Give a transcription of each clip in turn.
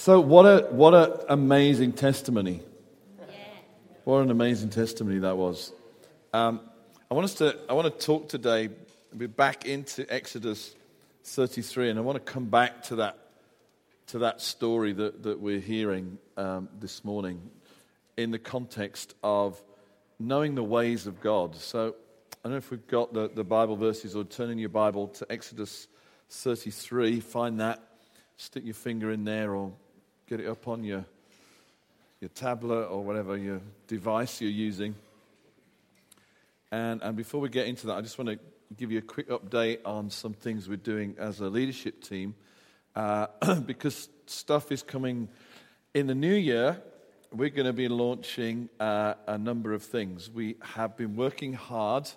So what a what an amazing testimony! What an amazing testimony that was. Um, I want us to I want to talk today. We're back into Exodus 33, and I want to come back to that to that story that that we're hearing um, this morning in the context of knowing the ways of God. So I don't know if we've got the, the Bible verses or turn in your Bible to Exodus 33. Find that stick your finger in there or get it up on your, your tablet or whatever your device you're using. And, and before we get into that, I just want to give you a quick update on some things we're doing as a leadership team uh, because stuff is coming in the new year. We're going to be launching uh, a number of things. We have been working hard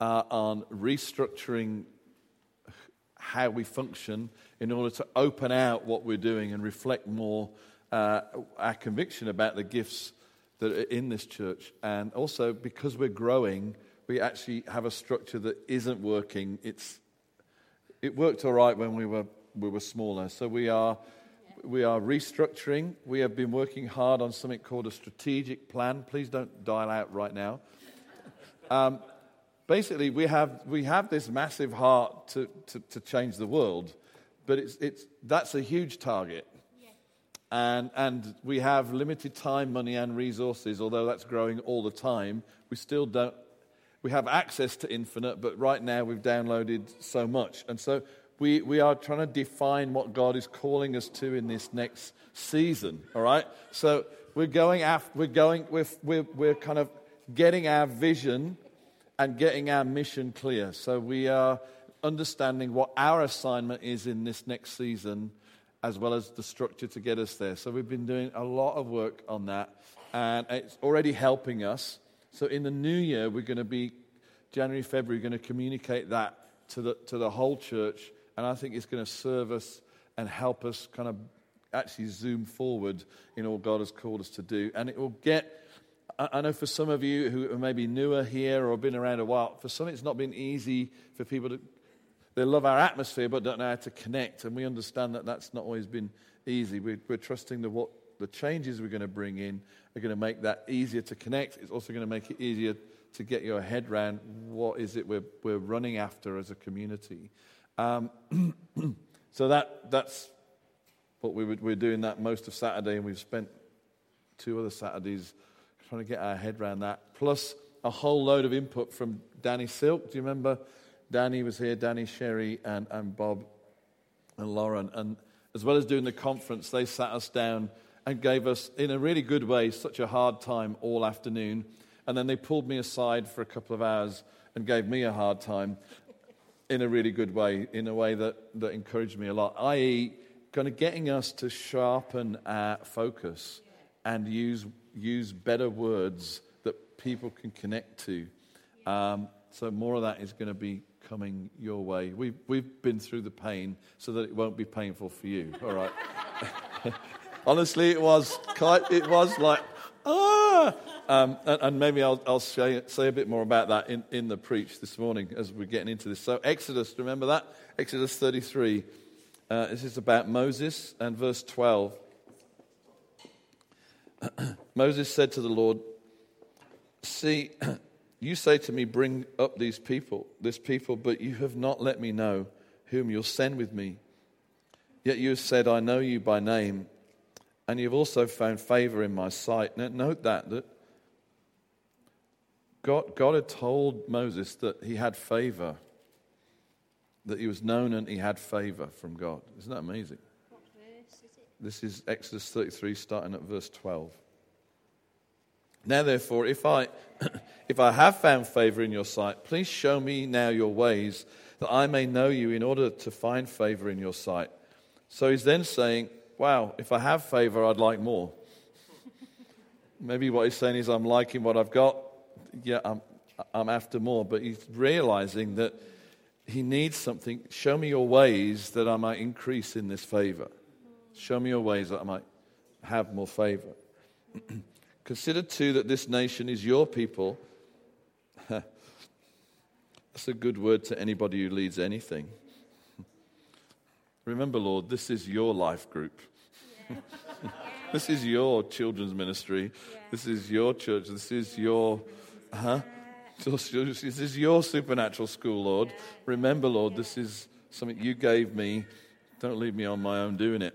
uh, on restructuring how we function in order to open out what we're doing and reflect more uh, our conviction about the gifts that are in this church. And also, because we're growing, we actually have a structure that isn't working. It's, it worked all right when we were, we were smaller. So we are, we are restructuring. We have been working hard on something called a strategic plan. Please don't dial out right now. Um, basically, we have, we have this massive heart to, to, to change the world, but it's, it's, that's a huge target. And, and we have limited time, money, and resources, although that's growing all the time. We still don't, we have access to infinite, but right now we've downloaded so much. And so we, we are trying to define what God is calling us to in this next season, all right? So we're going after, we're going, we're, we're, we're kind of getting our vision and getting our mission clear. So we are understanding what our assignment is in this next season, as well as the structure to get us there. So we've been doing a lot of work on that, and it's already helping us. So in the new year, we're going to be January, February, going to communicate that to the to the whole church, and I think it's going to serve us and help us kind of actually zoom forward in all God has called us to do, and it will get I know for some of you who are maybe newer here or been around a while, for some it's not been easy for people to. They love our atmosphere but don't know how to connect, and we understand that that's not always been easy. We're, we're trusting that what the changes we're going to bring in are going to make that easier to connect. It's also going to make it easier to get your head around what is it we're, we're running after as a community. Um, so that, that's what we were, we're doing that most of Saturday, and we've spent two other Saturdays trying to get our head around that. Plus, a whole load of input from Danny Silk. Do you remember? Danny was here, Danny Sheri, and, and Bob and Lauren. And as well as doing the conference, they sat us down and gave us, in a really good way, such a hard time all afternoon. And then they pulled me aside for a couple of hours and gave me a hard time in a really good way, in a way that, that encouraged me a lot, i.e., kind of getting us to sharpen our focus and use use better words that people can connect to. Um, so more of that is going to be coming your way. We've, we've been through the pain so that it won't be painful for you. All right. Honestly, it was quite, it was like, ah. Um, and, and, maybe I'll, I'll say, say, a bit more about that in, in the preach this morning as we're getting into this. So, Exodus, remember that? Exodus 33. Uh, this is about Moses and verse 12. Moses said to the Lord, See, you say to me, Bring up these people, this people, but you have not let me know whom you'll send with me. Yet you have said, I know you by name, and you've also found favor in my sight. Now, note that, that God, God had told Moses that he had favor, that he was known and he had favor from God. Isn't that amazing? This is Exodus 33, starting at verse 12. Now, therefore, if I, if I have found favor in your sight, please show me now your ways, that I may know you in order to find favor in your sight. So he's then saying, Wow, if I have favor, I'd like more. Maybe what he's saying is, I'm liking what I've got. Yeah, I'm, I'm after more. But he's realizing that he needs something. Show me your ways that I might increase in this favor. Show me your ways that I might have more favor. Consider too that this nation is your people. That's a good word to anybody who leads anything. Remember, Lord, this is your life group. this is your children's ministry. This is your church. This is your, huh? This is your supernatural school, Lord. Remember, Lord, this is something you gave me. Don't leave me on my own doing it.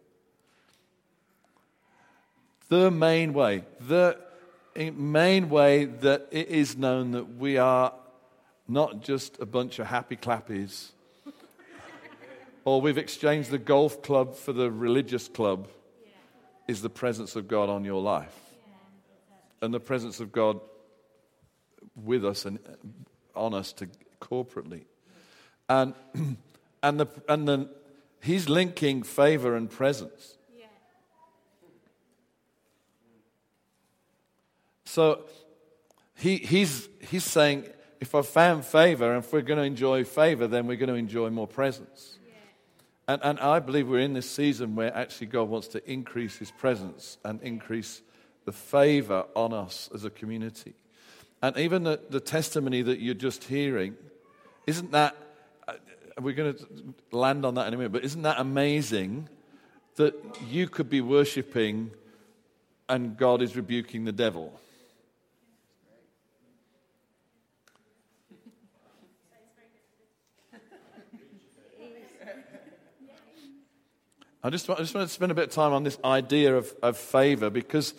The main way, the main way that it is known that we are not just a bunch of happy clappies or we've exchanged the golf club for the religious club, is the presence of God on your life. And the presence of God with us and on us to corporately. And, and, the, and then he's linking favor and presence. So he, he's, he's saying, if I've found favor, and if we're going to enjoy favor, then we're going to enjoy more presence. And, and I believe we're in this season where actually God wants to increase his presence and increase the favor on us as a community. And even the, the testimony that you're just hearing, isn't that, uh, we're going to land on that in a minute, but isn't that amazing that you could be worshiping and God is rebuking the devil? I just, want, I just want to spend a bit of time on this idea of, of favor because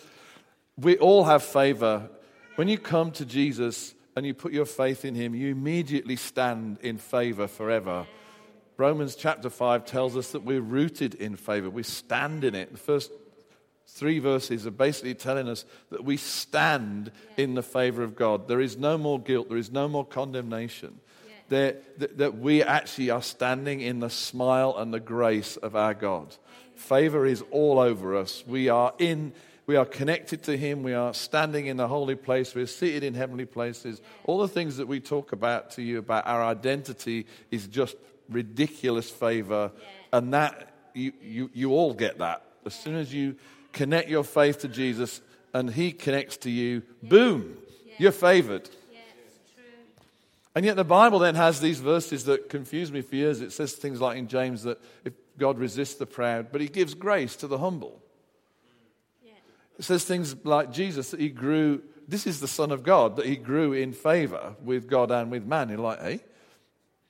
we all have favor. When you come to Jesus and you put your faith in him, you immediately stand in favor forever. Romans chapter 5 tells us that we're rooted in favor, we stand in it. The first three verses are basically telling us that we stand in the favor of God. There is no more guilt, there is no more condemnation that, that, that we actually are standing in the smile and the grace of our God. Favor is all over us. We are in. We are connected to Him. We are standing in the holy place. We're seated in heavenly places. All the things that we talk about to you about our identity is just ridiculous favor. And that, you, you, you all get that. As soon as you connect your faith to Jesus and He connects to you, boom, you're favored. And yet the Bible then has these verses that confuse me for years. It says things like in James that if God resists the proud, but he gives grace to the humble. Yeah. It says things like Jesus that he grew, this is the Son of God, that he grew in favor with God and with man. You're like, hey?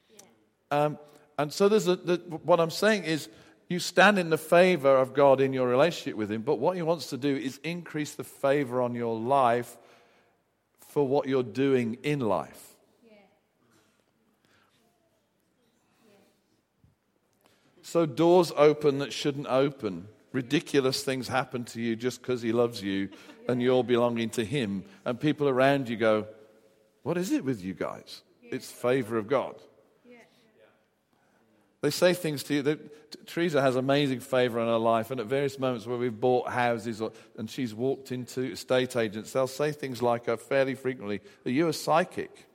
Yeah. Um, and so there's a, the, what I'm saying is you stand in the favor of God in your relationship with him, but what he wants to do is increase the favor on your life for what you're doing in life. So doors open that shouldn't open. Ridiculous things happen to you just because he loves you and you're belonging to him. And people around you go, What is it with you guys? It's favor of God. They say things to you. That, Teresa has amazing favor in her life, and at various moments where we've bought houses or, and she's walked into estate agents, they'll say things like uh, fairly frequently, Are you a psychic?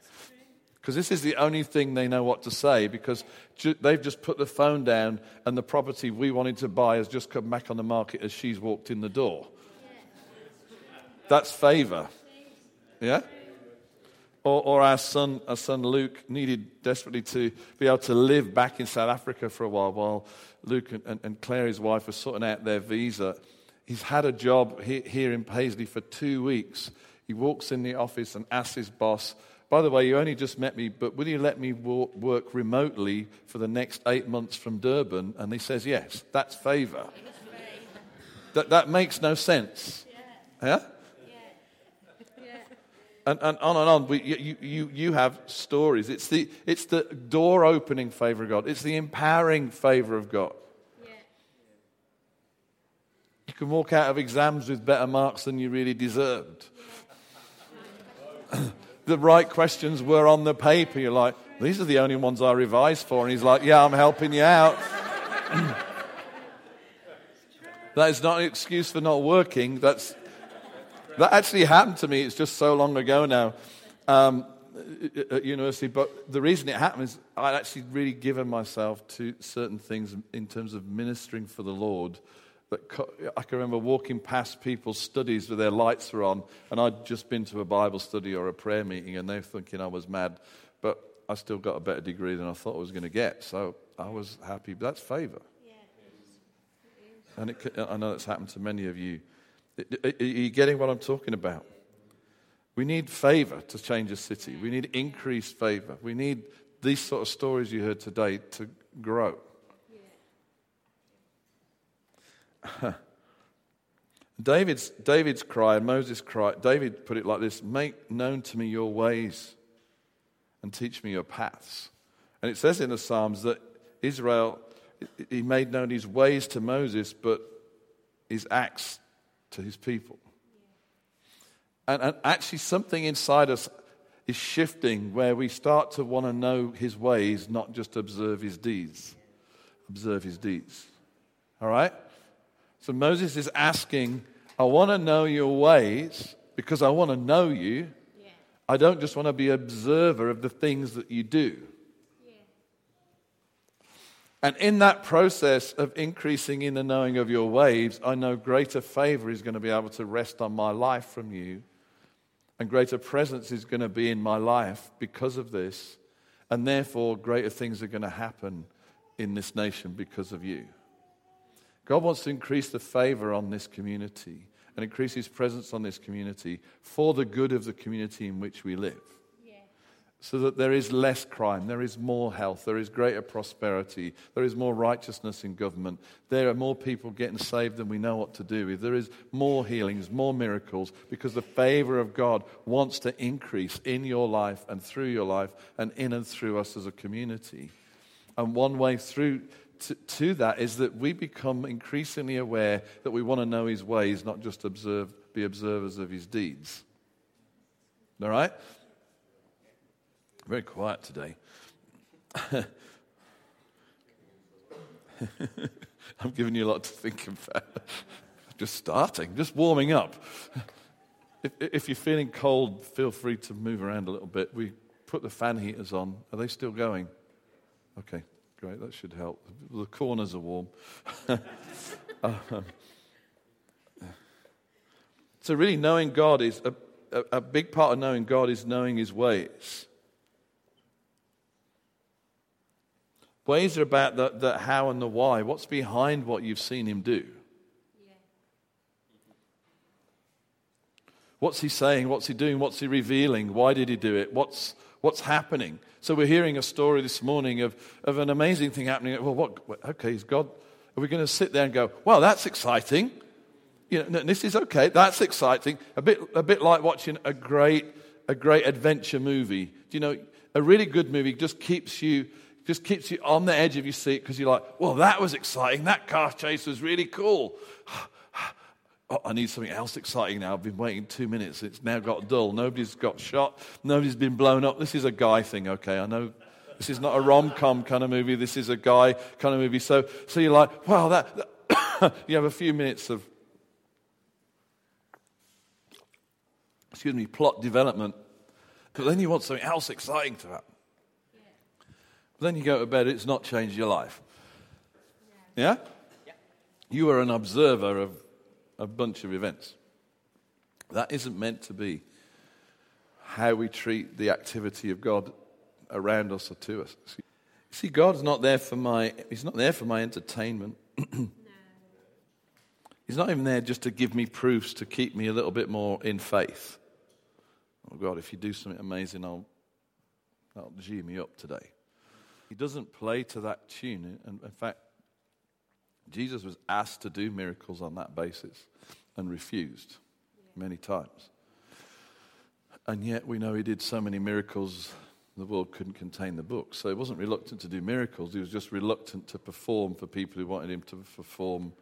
Because this is the only thing they know what to say because ju- they've just put the phone down and the property we wanted to buy has just come back on the market as she's walked in the door. That's favor. Yeah? Or, or, our son, our son Luke needed desperately to be able to live back in South Africa for a while while Luke and, and Claire, his wife, were sorting out their visa. He's had a job here in Paisley for two weeks. He walks in the office and asks his boss, by the way, you only just met me, but will you let me work remotely for the next eight months from Durban? And he says, yes. That's favor. that, that makes no sense. Yeah? And, and, on and on. We, you, you, you have stories. It's the, it's the door opening favor of God, it's the empowering favor of God. You can walk out of exams with better marks than you really deserved. The right questions were on the paper. You're like, these are the only ones I revised for. And he's like, yeah, I'm helping you out. that is not an excuse for not working. That's, that actually happened to me. It's just so long ago now um, at university. But the reason it happened is I'd actually really given myself to certain things in terms of ministering for the Lord. That I can remember walking past people's studies with their lights were on, and I'd just been to a Bible study or a prayer meeting, and they were thinking I was mad. But I still got a better degree than I thought I was going to get. So I was happy. But that's favor. And it, I know that's happened to many of you. Are you getting what I'm talking about? We need favor to change a city. We need increased favor. We need these sort of stories you heard today to grow. David's, David's cry Moses' cry, David put it like this Make known to me your ways and teach me your paths. And it says in the Psalms that Israel, he made known his ways to Moses, but his acts to his people. And, and actually, something inside us is shifting where we start to want to know his ways, not just observe his deeds. Observe his deeds. All right? So Moses is asking, I want to know your ways because I want to know you. Yeah. I don't just want to be observer of the things that you do. And in that process of increasing in the knowing of your ways, I know greater favor is going to be able to rest on my life from you. And greater presence is going to be in my life because of this. And therefore, greater things are going to happen in this nation because of you. God wants to increase the favor on this community and increase his presence on this community for the good of the community in which we live so that there is less crime, there is more health, there is greater prosperity, there is more righteousness in government, there are more people getting saved than we know what to do with, there is more healings, more miracles, because the favor of God wants to increase in your life and through your life and in and through us as a community. And one way through to, to that is that we become increasingly aware that we want to know his ways, not just observe, be observers of his deeds. All right? Very quiet today. I'm giving you a lot to think about. Just starting, just warming up. If, if, you're feeling cold, feel free to move around a little bit. We put the fan heaters on. Are they still going? Okay, great. That should help. The corners are warm. um, so, really, knowing God is a, a, a big part of knowing God is knowing His ways. Ways are about the, the how and the why. What's behind what you've seen him do? What's he saying? What's he doing? What's he revealing? Why did he do it? What's, what's happening? So we're hearing a story this morning of, of an amazing thing happening. Well, what, okay, is God, are we going to sit there and go, well, that's exciting? You know, this is okay, that's exciting. A bit, a bit like watching a great, a great adventure movie. Do you know, a really good movie just keeps you just keeps you on the edge of your seat because you're like, well, that was exciting. That car chase was really cool. Oh, I need something else exciting now. I've been waiting two minutes. It's now got dull. Nobody's got shot. Nobody's been blown up. This is a guy thing, okay? I know this is not a rom com kind of movie. This is a guy kind of movie. So, so you're like, wow, that, that you have a few minutes of, excuse me, plot development. But then you want something else exciting to happen. But then you go to bed, it's not changed your life. Yeah? yeah? You are an observer of a bunch of events. That isn't meant to be how we treat the activity of God around us or to us. See, God's not there for my, He's not there for my entertainment. no. He's not even there just to give me proofs to keep me a little bit more in faith. Oh God, if you do something amazing, I'll, that'll G me up today. He doesn't play to that tune. In fact, Jesus was asked to do miracles on that basis and refused many times. And yet we know he did so many miracles, the world couldn't contain the book. So he wasn't reluctant to do miracles, he was just reluctant to perform for people who wanted him to perform.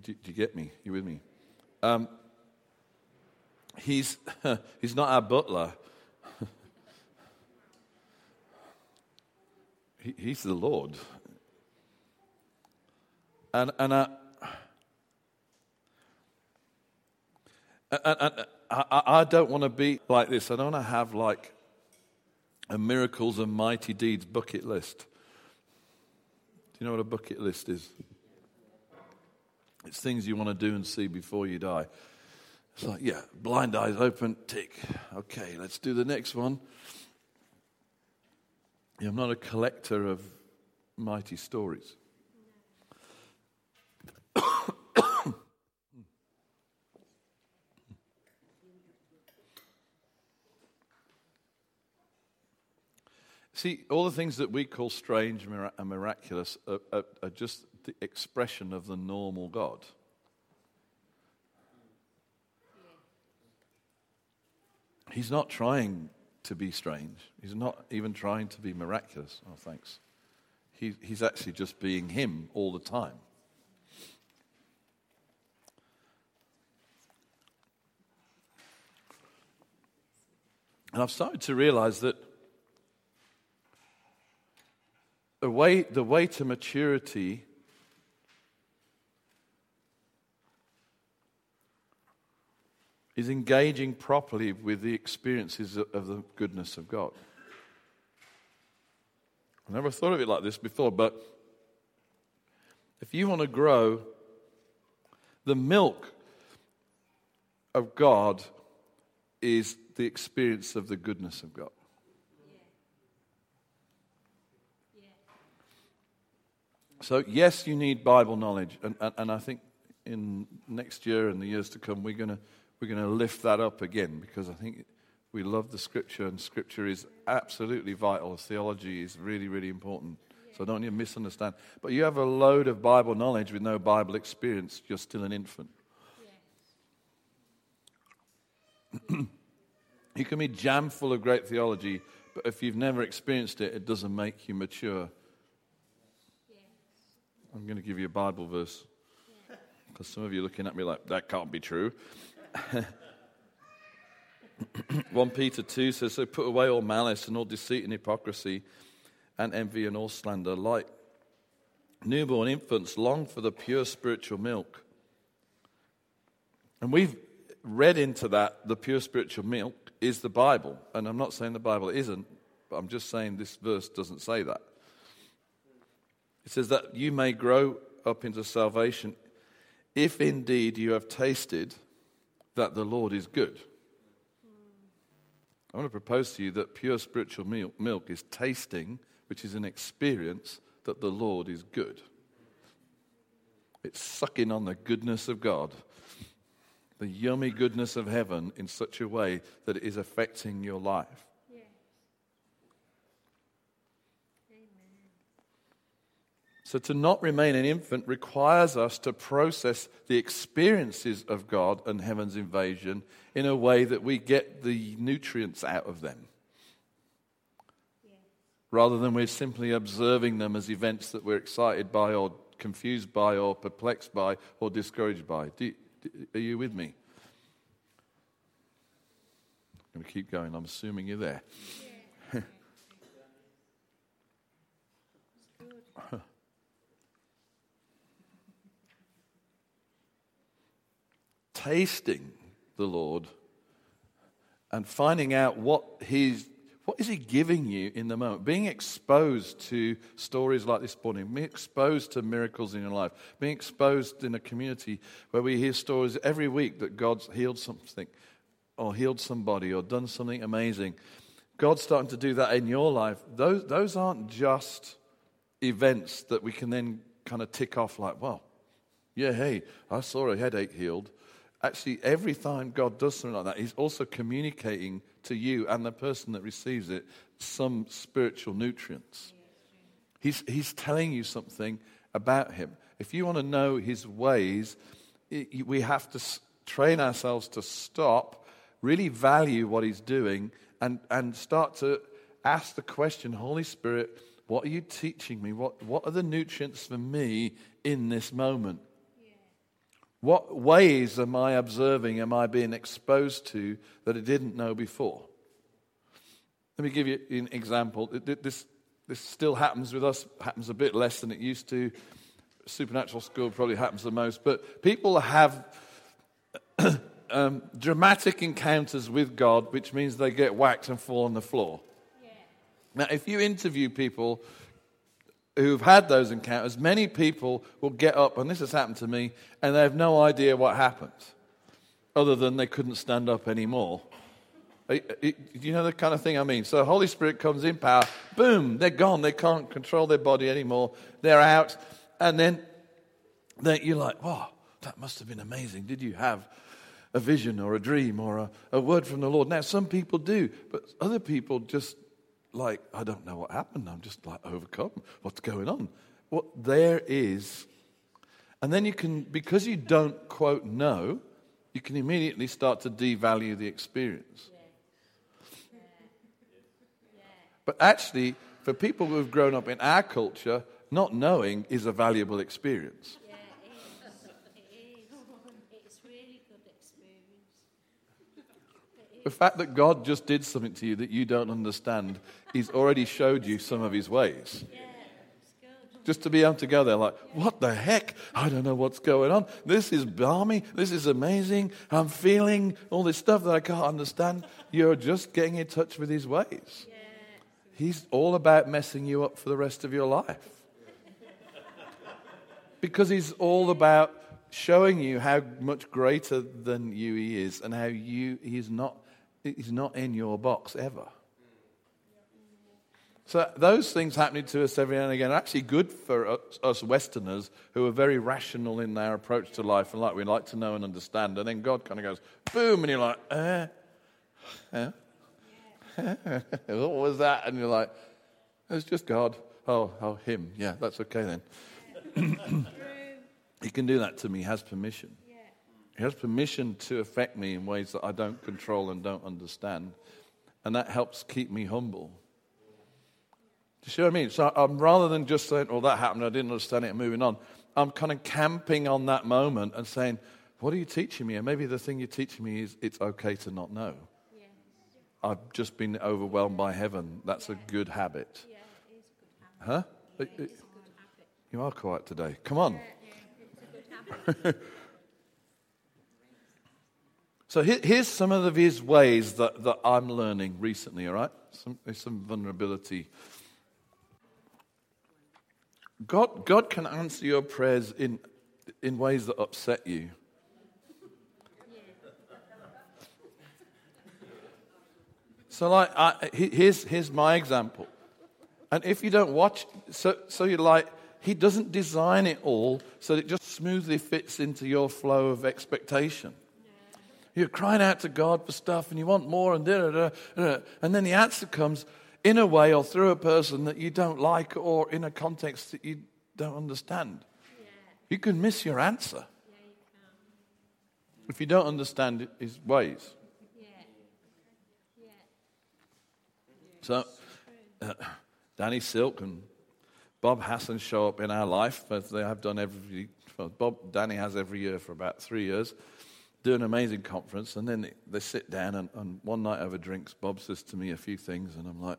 Do, you get me? You with me? Um, he's, he's not our butler. He, he's the Lord. And, and, I, and, and I, I don't want to be like this. I don't want to have like a miracles and mighty deeds bucket list. Do you know what a bucket list is? It's things you want to do and see before you die. It's like, yeah, blind eyes open, tick. Okay, let's do the next one. I'm not a collector of mighty stories. See, all the things that we call strange and miraculous are, are, are just the expression of the normal God. He's not trying to be strange. He's not even trying to be miraculous. Oh, thanks. He, he's actually just being him all the time. And I've started to realize that the way, the way to maturity is engaging properly with the experiences of the goodness of God. I never thought of it like this before, but if you want to grow, the milk of God is the experience of the goodness of God. So, yes, you need Bible knowledge. And, and, and I think in next year and the years to come, we're going to we're going to lift that up again because I think we love the scripture, and scripture is absolutely vital. Theology is really, really important. So don't you misunderstand. But you have a load of Bible knowledge with no Bible experience, you're still an infant. you can be jam full of great theology, but if you've never experienced it, it doesn't make you mature. I'm going to give you a Bible verse because some of you are looking at me like, that can't be true. 1 Peter 2 says, So put away all malice and all deceit and hypocrisy and envy and all slander. Like newborn infants, long for the pure spiritual milk. And we've read into that the pure spiritual milk is the Bible. And I'm not saying the Bible isn't, but I'm just saying this verse doesn't say that. It says that you may grow up into salvation if indeed you have tasted that the Lord is good. I want to propose to you that pure spiritual milk is tasting, which is an experience that the Lord is good. It's sucking on the goodness of God, the yummy goodness of heaven in such a way that it is affecting your life. So, to not remain an infant requires us to process the experiences of God and heaven's invasion in a way that we get the nutrients out of them. Rather than we're simply observing them as events that we're excited by, or confused by, or perplexed by, or discouraged by. Do, do, are you with me? I'm going to keep going. I'm assuming you're there. Yeah. Tasting the Lord and finding out what he's what is he giving you in the moment? Being exposed to stories like this morning, being exposed to miracles in your life, being exposed in a community where we hear stories every week that God's healed something or healed somebody or done something amazing. God's starting to do that in your life. Those, those aren't just events that we can then kind of tick off like, well, yeah, hey, I saw a headache healed actually, every time God does something like that, He's also communicating to you and the person that receives it some spiritual nutrients. He's, he's telling you something about Him. If you want to know His ways, it, we have to train ourselves to stop, really value what He's doing, and, and start to ask the question Holy Spirit, what are you teaching me? What, what are the nutrients for me in this moment? What ways am I observing, am I being exposed to that I didn't know before? Let me give you an example. This, this still happens with us, happens a bit less than it used to. supernatural school probably happens the most, but people have um, dramatic encounters with God, which means they get whacked and fall on the floor. Yeah. Now, if you interview people who've had those encounters, many people will get up, and this has happened to me, and they have no idea what happened, other than they couldn't stand up anymore. You know the kind of thing I mean? So Holy Spirit comes in power, boom, they're gone. They can't control their body anymore. They're out. And then, then you're like, wow, that must have been amazing. Did you have a vision or a dream or a, a word from the Lord? Now, some people do, but other people just like, I don't know what happened. I'm just like overcome. What's going on? What there is. And then you can, because you don't quote know, you can immediately start to devalue the experience. But actually, for people who have grown up in our culture, not knowing is a valuable experience. Yeah, it is. It is. It's really good experience. The fact that God just did something to you that you don't understand, He's already showed you some of His ways. Yeah, Just to be able to go there, like, what the heck? I don't know what's going on. This is balmy. This is amazing. I'm feeling all this stuff that I can't understand. You're just getting in touch with His ways. He's all about messing you up for the rest of your life. because he's all about showing you how much greater than you he is and how you he's not he's not in your box ever. So those things happening to us every now and again are actually good for us, Westerners who are very rational in their approach to life and like we like to know and understand. And then God kind of goes boom, and you're like, eh, eh, what was that? And you're like, it's just God. Oh, oh, him. Yeah, that's okay then. he can do that to me. He has permission. He has permission to affect me in ways that I don't control and don't understand. And that helps keep me humble. Do you see what I mean? So I'm rather than just saying, well, that happened, I didn't understand it, and moving on, I'm kind of camping on that moment and saying, what are you teaching me? And maybe the thing you're teaching me is it's okay to not know. I've just been overwhelmed by heaven. That's a good habit. Yeah, it is a good habit. Huh? Yeah, it is a good habit. You are quiet today. Come on. Yeah, yeah, it's a good habit. So here, here's some of his ways that, that I'm learning recently, all right? Some, some vulnerability. God, God can answer your prayers in, in ways that upset you. So, like, I, here's, here's my example. And if you don't watch, so, so you're like, he doesn't design it all so that it just smoothly fits into your flow of expectation. You're crying out to God for stuff and you want more and da, da, da, and then the answer comes in a way or through a person that you don't like or in a context that you don't understand. Yeah. You can miss your answer Yeah, you if you don't understand his ways. Yeah. So, uh, Danny Silk and Bob Hasson show up in our life, as they have done every. Well, Bob, Danny has every year for about three years, do an amazing conference, and then they, sit down, and, and, one night over drinks, Bob says to me a few things, and I'm like,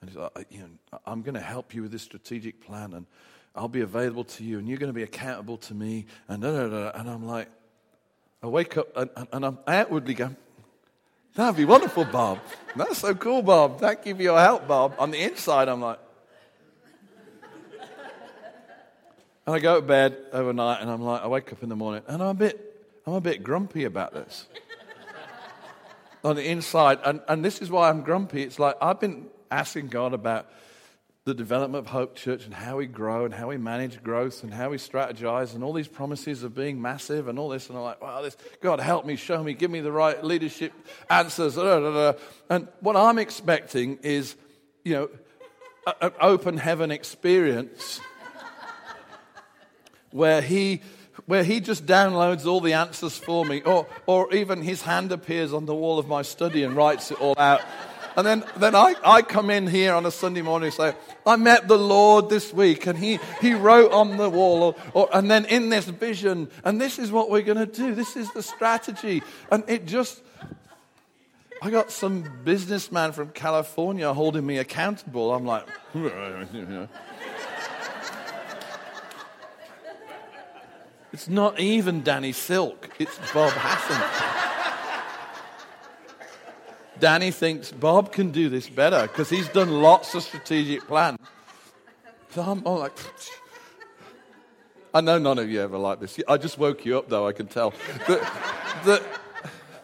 and he's like, you know, I'm going to help you with this strategic plan, and I'll be available to you, and you're going to be accountable to me, and da, da, da, and I'm like, I wake up, and, and I'm outwardly going, That'd be wonderful, Bob. That's so cool, Bob. Thank you for your help, Bob. On the inside, I'm like, and I go to bed overnight, and I'm like, I wake up in the morning, and I'm a bit, I'm a bit grumpy about this. On the inside, and, and this is why I'm grumpy. It's like I've been asking God about the development of Hope Church and how we grow and how we manage growth and how we strategize and all these promises of being massive and all this. And I'm like, wow, this, God, help me, show me, give me the right leadership answers. And what I'm expecting is, you know, an open heaven experience where he where he just downloads all the answers for me, or, or even his hand appears on the wall of my study and writes it all out. And then, then I, I come in here on a Sunday morning and say, I met the Lord this week and he, he wrote on the wall. Or, or, and then in this vision, and this is what we're going to do. This is the strategy. And it just, I got some businessman from California holding me accountable. I'm like, It's not even Danny Silk, it's Bob Hasson. Danny thinks Bob can do this better because he's done lots of strategic plans. So I'm all like, I know none of you ever like this. I just woke you up, though, I can tell. The, the,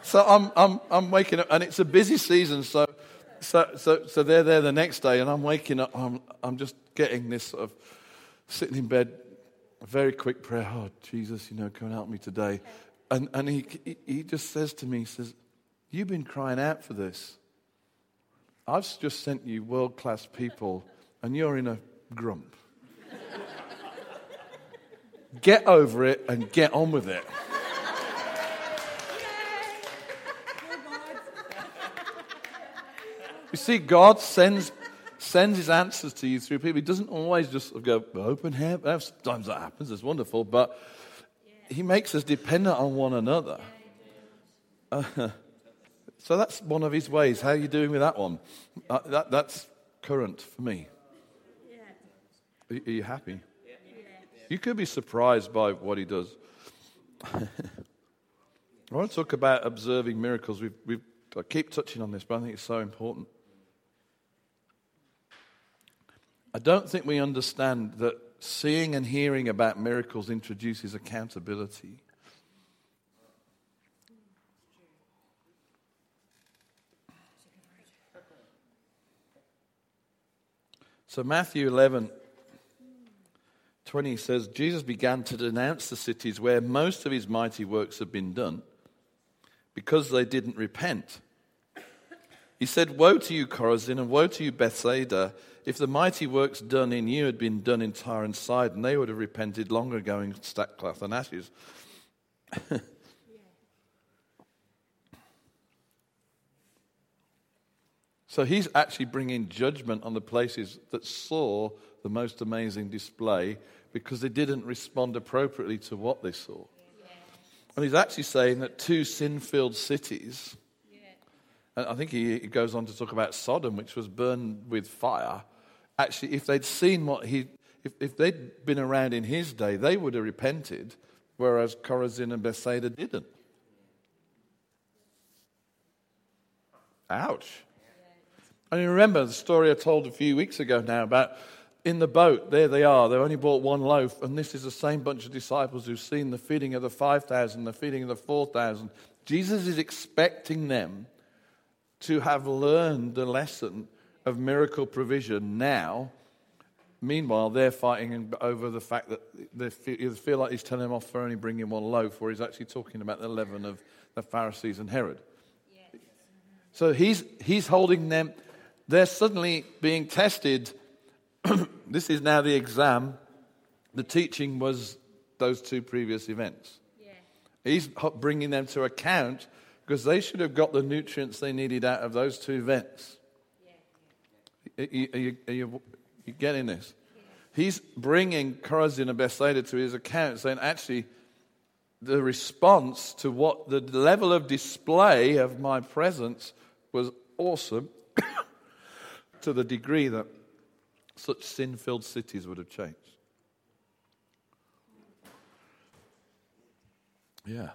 so I'm, I'm, I'm waking up, and it's a busy season, so, so, so, so they're there the next day, and I'm waking up, I'm, I'm just getting this sort of sitting in bed, a very quick prayer, oh, Jesus, you know, come and help me today. And, and he, he, just says to me, he says, You've been crying out for this. I've just sent you world class people, and you're in a grump. get over it and get on with it. You see, God sends, sends his answers to you through people. He doesn't always just go, open heaven. Sometimes that happens, it's wonderful, but he makes us dependent on one another. Uh, so that's one of his ways. How are you doing with that one? Uh, that, that's current for me. Are, you happy? You could be surprised by what he does. I want to talk about observing miracles. We've, we've, I keep touching on this, but I think it's so important. I don't think we understand that seeing and hearing about miracles introduces accountability. So, Matthew 11 20 says, Jesus began to denounce the cities where most of his mighty works had been done because they didn't repent. He said, Woe to you, Chorazin, and woe to you, Bethsaida. If the mighty works done in you had been done in Tyre and Sidon, they would have repented long ago in sackcloth and ashes. So he's actually bringing judgment on the places that saw the most amazing display because they didn't respond appropriately to what they saw. And he's actually saying that two sin filled cities, and I think he, goes on to talk about Sodom, which was burned with fire. Actually, if they'd seen what he, if, if they'd been around in his day, they would have repented, whereas Chorazin and Bethsaida didn't. Ouch. I you remember the story I told a few weeks ago now about in the boat, there they are. they've only bought one loaf, and this is the same bunch of disciples who've seen the feeding of the 5,000, the feeding of the 4,000. Jesus is expecting them to have learned the lesson of miracle provision now. Meanwhile, they're fighting over the fact that they feel like he's telling them off for only bringing one loaf, where he's actually talking about the leaven of the Pharisees and Herod. Yes. So he's, he's holding them they're suddenly being tested. this is now the exam. The teaching was those two previous events. Yeah. He's bringing them to account because they should have got the nutrients they needed out of those two vents. Are, you, are, you, are, you, you getting this? He's bringing Chorazin and Bethsaida to his account, saying, actually, the response to what the level of display of my presence was awesome to the degree that such sin filled cities would have changed. Yeah.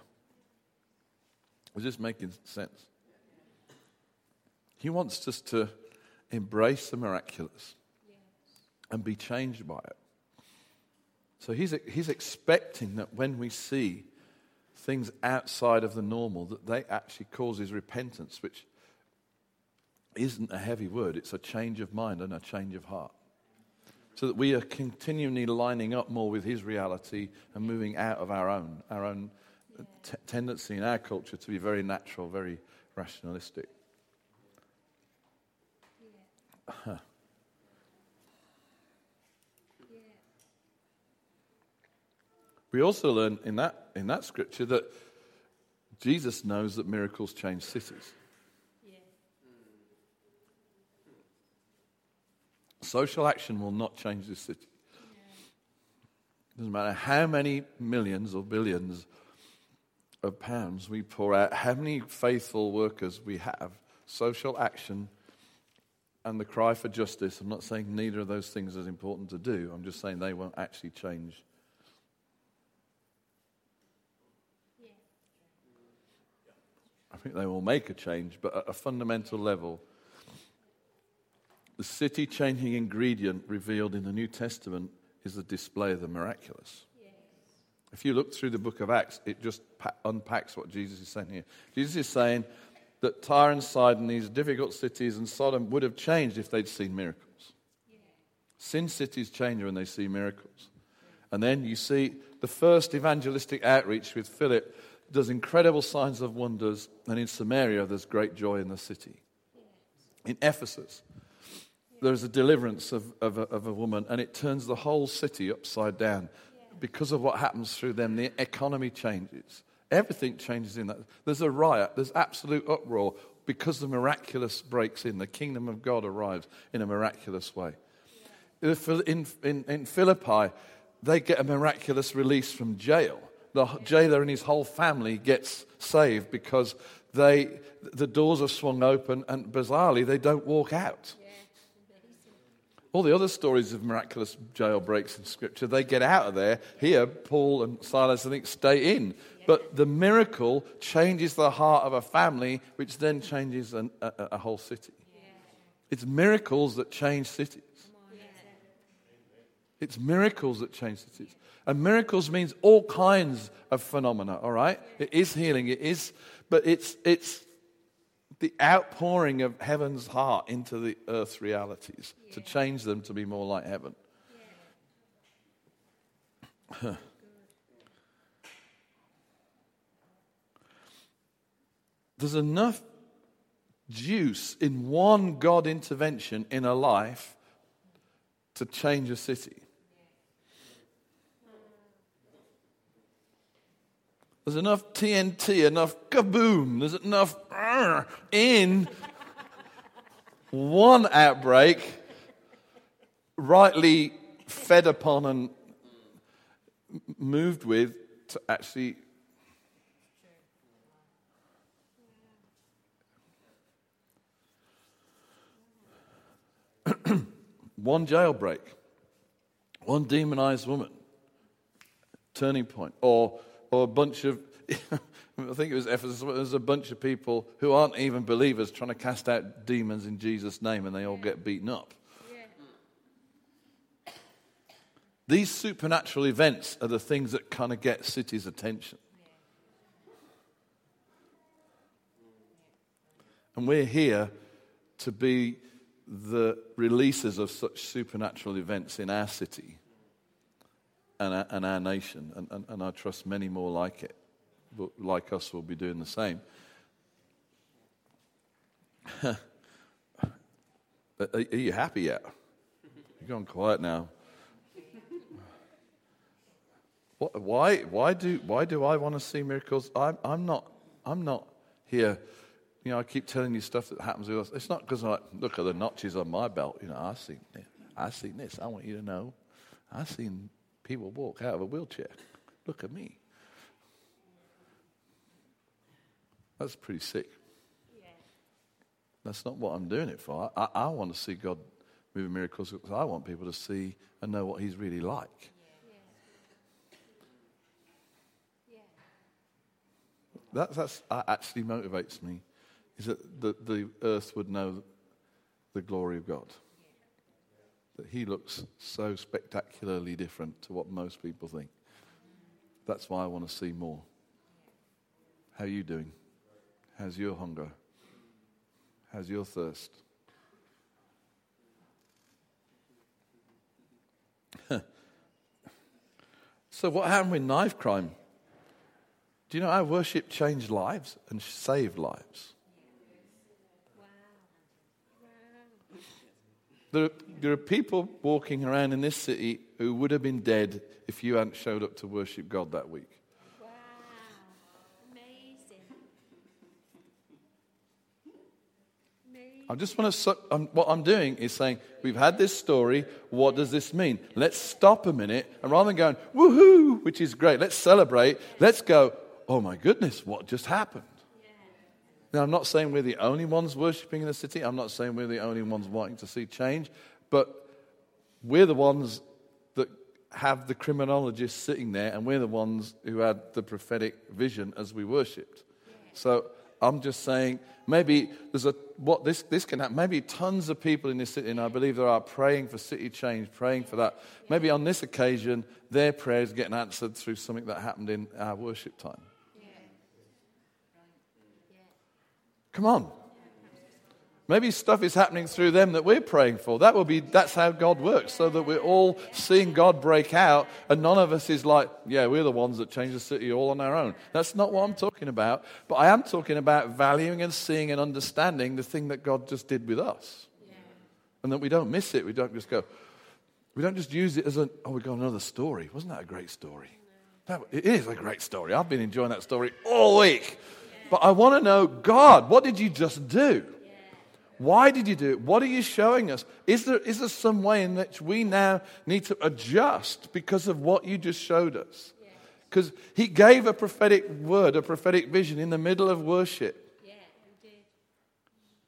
Is this making sense? He wants us to embrace the miraculous and be changed by it. So he's, he's expecting that when we see things outside of the normal, that they actually causes repentance, which isn't a heavy word, it's a change of mind and a change of heart. So that we are continually lining up more with His reality and moving out of our own, our own t- tendency in our culture to be very natural, very rationalistic. Yeah. We also learn in that, in that scripture that Jesus knows that miracles change cities. Social action will not change this city. Doesn't matter how many millions or billions of pounds we pour out, how many faithful workers we have, social action and the cry for justice. I'm not saying neither of those things is important to do, I'm just saying they won't actually change. I think they will make a change, but at a fundamental level, the city changing ingredient revealed in the New Testament is the display of the miraculous. If you look through the book of Acts, it just unpacks what Jesus is saying here. Jesus is saying that Tyre and Sidon, these difficult cities, and Sodom would have changed if they'd seen miracles. Sin cities change when they see miracles. And then you see the first evangelistic outreach with Philip does incredible signs of wonders, and in Samaria there's great joy in the city. In Ephesus, there's a deliverance of, of, a, of a woman, and it turns the whole city upside down. Because of what happens through them, the economy changes. Everything changes in that. There's a riot, there's absolute uproar because the miraculous breaks in. The kingdom of God arrives in a miraculous way. In, in, in Philippi, they get a miraculous release from jail. The jailer and his whole family gets saved because they, the doors are swung open and bizarrely they don't walk out. All the other stories of miraculous jailbreaks in Scripture, they get out of there. Here, Paul and Silas, I think, stay in. But the miracle changes the heart of a family, which then changes an, a, a, whole city. It's miracles that change cities. It's miracles that change cities. And miracles means all kinds of phenomena, all right? It is healing, it is, but it's, it's the outpouring of heaven's heart into the earth's realities yeah. to change them to be more like heaven. Yeah. There's enough juice in one God intervention in a life to change a city. There's enough TNT, enough kaboom, there's enough in one outbreak, rightly fed upon and moved with, to actually one jailbreak, one demonized woman, turning point, or or a bunch of, I think it was Ephesus, there's a bunch of people who aren't even believers trying to cast out demons in Jesus' name and they all get beaten up. These supernatural events are the things that kind of get cities' attention. And we're here to be the releases of such supernatural events in our city and our, and our nation, and, and, and I trust many more like it, like us, will be doing the same. are, are you happy yet? You're going quiet now. Why, why, do, why do I want to see miracles? I'm, I'm, not, I'm not here. You know, I keep telling you stuff that happens with us. It's not because I look at the notches on my belt. You know, I've seen, I've seen this. I want you to know. I've seen people walk out of a wheelchair. Look at me. That's pretty sick. Yeah. That's not what I'm doing it for. I, I, want to see God moving miracles because I want people to see and know what He's really like. Yeah. That that's, that actually motivates me, is that the, the earth would know the glory of God that he looks so spectacularly different to what most people think. That's why I want to see more. How are you doing? How's your hunger? How's your thirst? so, what happened with knife crime? Do you know our worship changed lives and saved lives? There, there are people walking around in this city who would have been dead if you hadn't showed up to worship God that week. Wow. Amazing. Amazing. I just want to, um, what I'm doing is saying, we've had this story, what does this mean? Let's stop a minute, and rather than going, woohoo, which is great, let's celebrate, let's go, oh my goodness, what just happened? Now, I'm not saying we're the only ones worshiping in the city. I'm not saying we're the only ones wanting to see change. But we're the ones that have the criminologists sitting there, and we're the ones who had the prophetic vision as we worshipped. So I'm just saying maybe there's a what this this can happen. Maybe tons of people in this city, and I believe there are praying for city change, praying for that. Maybe on this occasion, their prayers getting answered through something that happened in our worship time. Come on. Maybe stuff is happening through them that we're praying for. That will be that's how God works, so that we're all seeing God break out, and none of us is like, yeah, we're the ones that change the city all on our own. That's not what I'm talking about. But I am talking about valuing and seeing and understanding the thing that God just did with us, yeah. and that we don't miss it. We don't just go, we don't just use it as a oh, we got another story. Wasn't that a great story? That, it is a great story. I've been enjoying that story all week. But I want to know, God, what did you just do? Why did you do it? What are you showing us? Is there, is there some way in which we now need to adjust because of what you just showed us? Because he gave a prophetic word, a prophetic vision in the middle of worship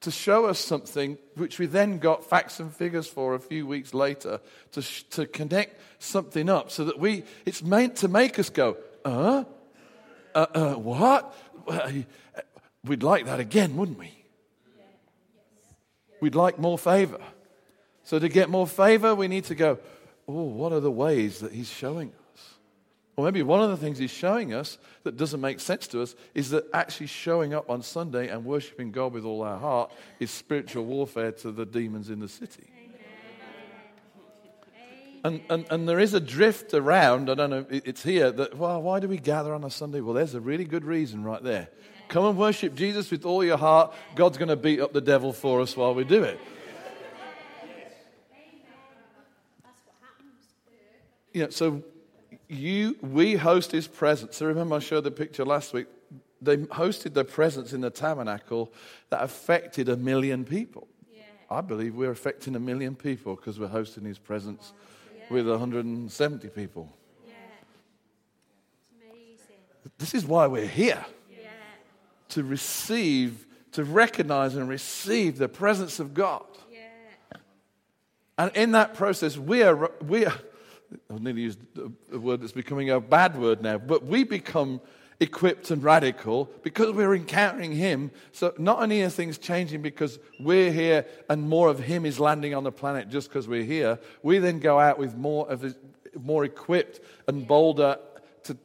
to show us something which we then got facts and figures for a few weeks later to, to connect something up so that we, it's meant to make us go, uh, uh, uh what? We'd like that again, wouldn't we? We'd like more favor. So, to get more favor, we need to go, oh, what are the ways that he's showing us? Or maybe one of the things he's showing us that doesn't make sense to us is that actually showing up on Sunday and worshiping God with all our heart is spiritual warfare to the demons in the city. And, and, and there is a drift around, I don't know, it's here, that, well, why do we gather on a Sunday? Well, there's a really good reason right there. Come and worship Jesus with all your heart. God's going to beat up the devil for us while we do it. You know, so you, we host his presence. So remember, I showed the picture last week. They hosted their presence in the tabernacle that affected a million people. Yeah. I believe we're affecting a million people because we're hosting his presence yeah. With 170 people. This is why we're here. To receive, to recognize and receive the presence of God. And in that process, we are, we are, I need to use a word that's becoming a bad word now, but we become equipped and radical because we're encountering Him. So not only are things changing because we're here and more of Him is landing on the planet just because we're here, we then go out with more of His, more equipped and bolder to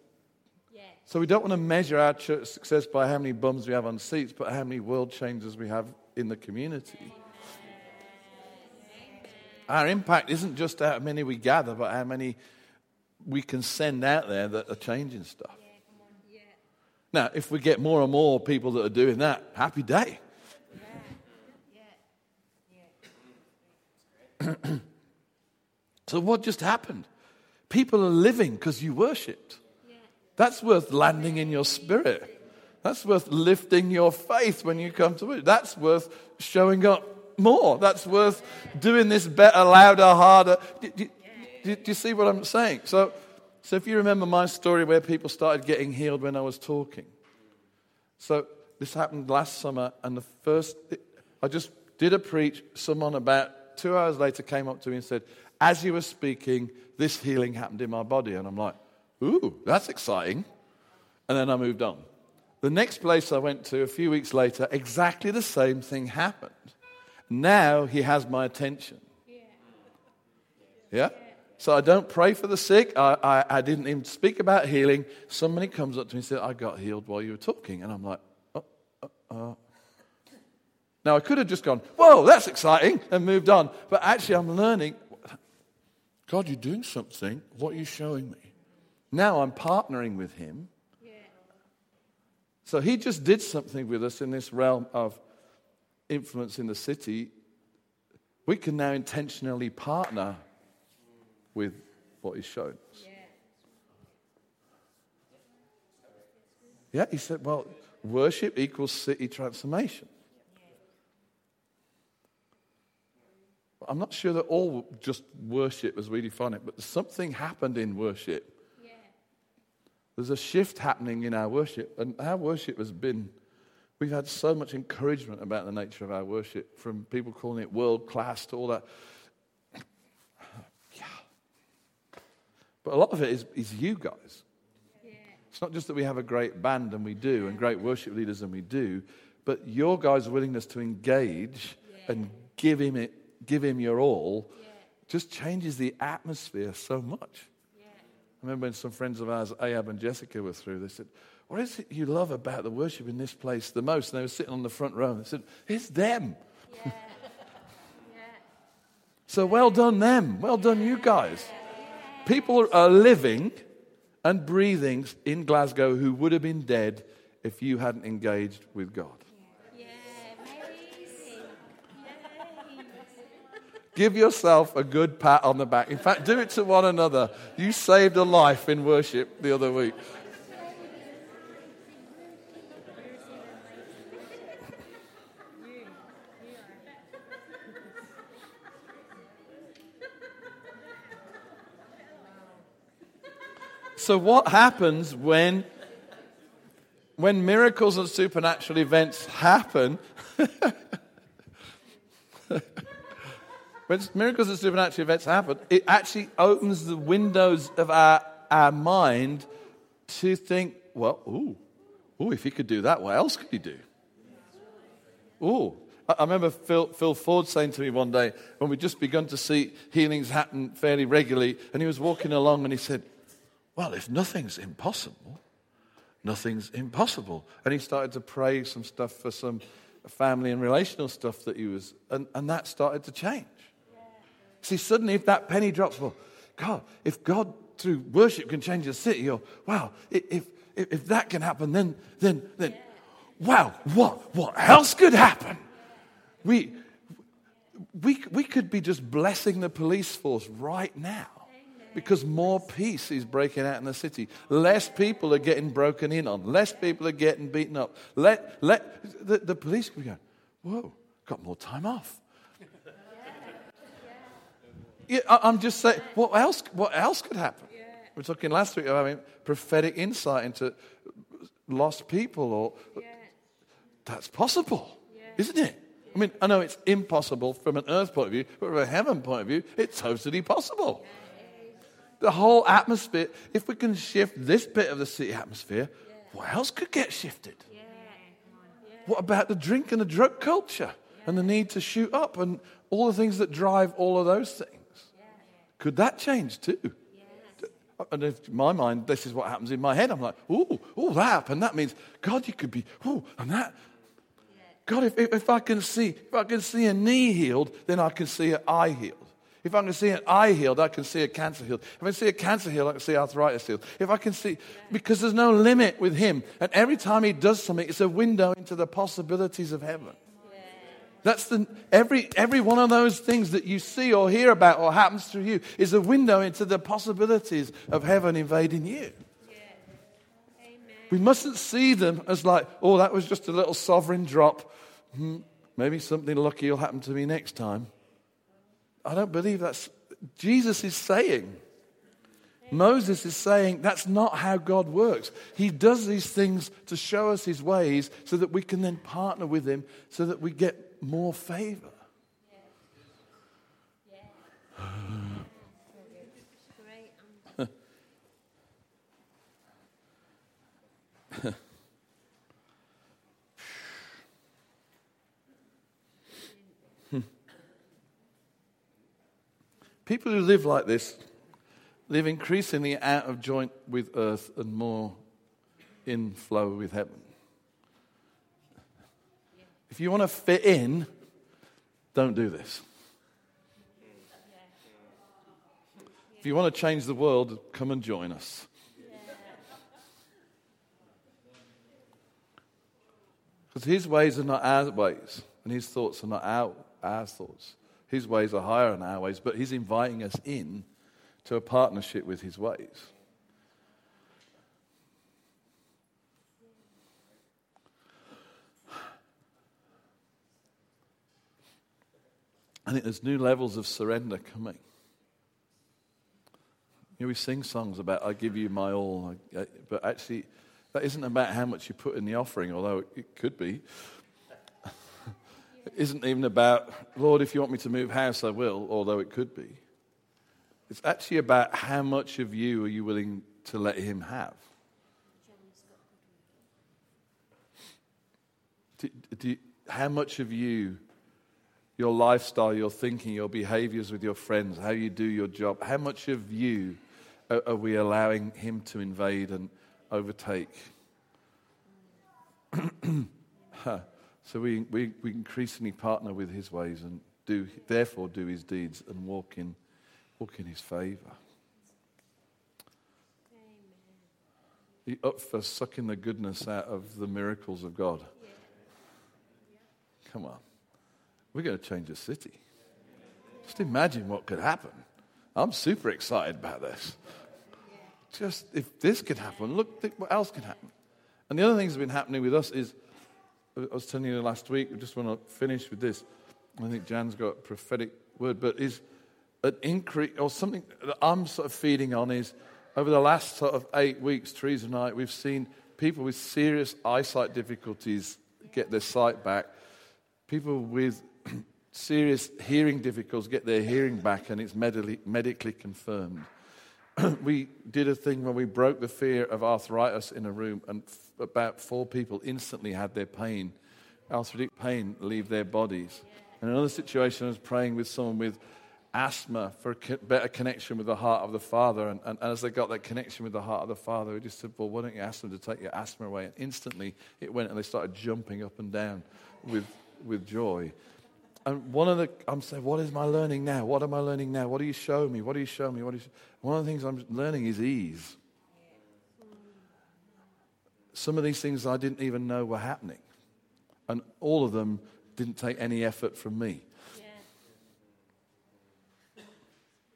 so we don't want to measure our church success by how many bums we have on seats, but how many world changers we have in the community. Our impact isn't just how many we gather, but how many we can send out there that are changing stuff. Now, if we get more and more people that are doing that, happy day. so, what just happened? People are living because you worshipped. That's worth landing in your spirit. That's worth lifting your faith when you come to it. That's worth showing up more. That's worth doing this better, louder, harder. Do, do, do, do you see what I'm saying? So, so, if you remember my story where people started getting healed when I was talking. So, this happened last summer, and the first, I just did a preach. Someone about two hours later came up to me and said, As you were speaking, this healing happened in my body. And I'm like, Ooh, that's exciting. And then I moved on. The next place I went to a few weeks later, exactly the same thing happened. Now he has my attention. Yeah? So I don't pray for the sick. I, I, I, didn't even speak about healing. Somebody comes up to me and says, I got healed while you were talking. And I'm like, oh, oh, oh. Now I could have just gone, whoa, that's exciting, and moved on. But actually, I'm learning God, you're doing something. What are you showing me? Now I'm partnering with him. So he just did something with us in this realm of influence in the city. We can now intentionally partner with what he's shown us. Yeah. he said, well, worship equals city transformation. I'm not sure that all just worship as we define it, but something happened in worship there's a shift happening in our worship, and our worship has been. We've had so much encouragement about the nature of our worship, from people calling it world class to all that. But a lot of it is, is you guys. It's not just that we have a great band and we do, and great worship leaders and we do, but your guys' willingness to engage and give him, it, give him your all just changes the atmosphere so much. I remember when some friends of ours, Ahab and Jessica, were through, they said, What is it you love about the worship in this place the most? And they were sitting on the front row and they said, It's them. Yeah. So well done, them. Well done, you guys. People are living and breathing in Glasgow who would have been dead if you hadn't engaged with God. Give yourself a good pat on the back. In fact, do it to one another. You saved a life in worship the other week. So, what happens when, when miracles and supernatural events happen? when miracles and supernatural events happen, it actually opens the windows of our, our mind to think, well, ooh, ooh, if he could do that, what else could he do? Ooh. I remember Phil, Phil Ford saying to me one day when we'd just begun to see healings happen fairly regularly, and he was walking along and he said, Well, if nothing's impossible, nothing's impossible. And he started to pray some stuff for some family and relational stuff that he was, and, and that started to change. See, suddenly, if that penny drops, well, God, if God through worship can change a city, or wow, if, if, if that can happen, then, then, then, wow, what, what else could happen? We, we, we could be just blessing the police force right now because more peace is breaking out in the city. Less people are getting broken in on. Less people are getting beaten up. Let, let, the, the police could be going, whoa, got more time off. Yeah, I- I'm just saying, what else, what else could happen? We are talking last week about having prophetic insight into lost people, or that's possible, isn't it? I mean, I know it's impossible from an earth point of view, but from a heaven point of view, it's totally possible. The whole atmosphere, if we can shift this bit of the city atmosphere, what else could get shifted? What about the drink and the drug culture and the need to shoot up and all the things that drive all of those things? Could that change too? And in my mind, this is what happens in my head. I'm like, ooh, ooh, that happened. That means, God, you could be, ooh, and that. God, if, if, if I can see, if I can see a knee healed, then I can see an eye healed. If I can see an eye healed, I can see a cancer healed. If I can see a cancer healed, I can see arthritis healed. If I can see, because there's no limit with him. And every time he does something, it's a window into the possibilities of heaven. That's the, every, every one of those things that you see or hear about or happens through you is a window into the possibilities of heaven invading you. We mustn't see them as like, oh, that was just a little sovereign drop. Hmm, maybe something lucky will happen to me next time. I don't believe that's. Jesus is saying, Moses is saying that's not how God works. He does these things to show us his ways so that we can then partner with him so that we get more favor. Great answer. People who live like this live increasingly out of joint with earth and more in flow with heaven. If you want to fit in, don't do this. If you want to change the world, come and join us. Because his ways are not our ways, and his thoughts are not our, our thoughts. His ways are higher than our ways, but he's inviting us in to a partnership with his ways. I think there's new levels of surrender coming. You know, we sing songs about "I give you my all," but actually, that isn't about how much you put in the offering, although it could be isn't even about, Lord, if you want me to move house, I will, although it could be. It's actually about how much of you are you willing to let Him have? Do, do, how much of you, your lifestyle, your thinking, your behaviors with your friends, how you do your job, how much of you are, are we allowing Him to invade and overtake? huh so we, we, we increasingly partner with His ways and do, therefore do His deeds and walk in, walk in His favor. You up for sucking the goodness out of the miracles of God? Come on. We're going to change the city. Just imagine what could happen. I'm super excited about this. Just if this could happen, look think what else can happen. And the other thing that's been happening with us is, I was telling you last week, I just want to finish with this. I think Jan's got a prophetic word, but is an increase, or something that I'm sort of feeding on is over the last sort of eight weeks, Teresa and I, we've seen people with serious eyesight difficulties get their sight back. People with serious hearing difficulties get their hearing back, and it's medically, medically confirmed. we did a thing where we broke the fear of arthritis in a room, and f- about four people instantly had their pain, arthritic pain, leave their bodies. In another situation, I was praying with someone with asthma for a co- better connection with the heart of the Father. And, and, as they got that connection with the heart of the Father, we just said, Well, why don't you ask them to take your asthma away? And instantly it went and they started jumping up and down with, with joy. And one of the, I'm saying, What is my learning now? What am I learning now? What do you show me? What do you show me? What do you, one of the things I'm learning is ease. Some of these things I didn't even know were happening. And all of them didn't take any effort from me.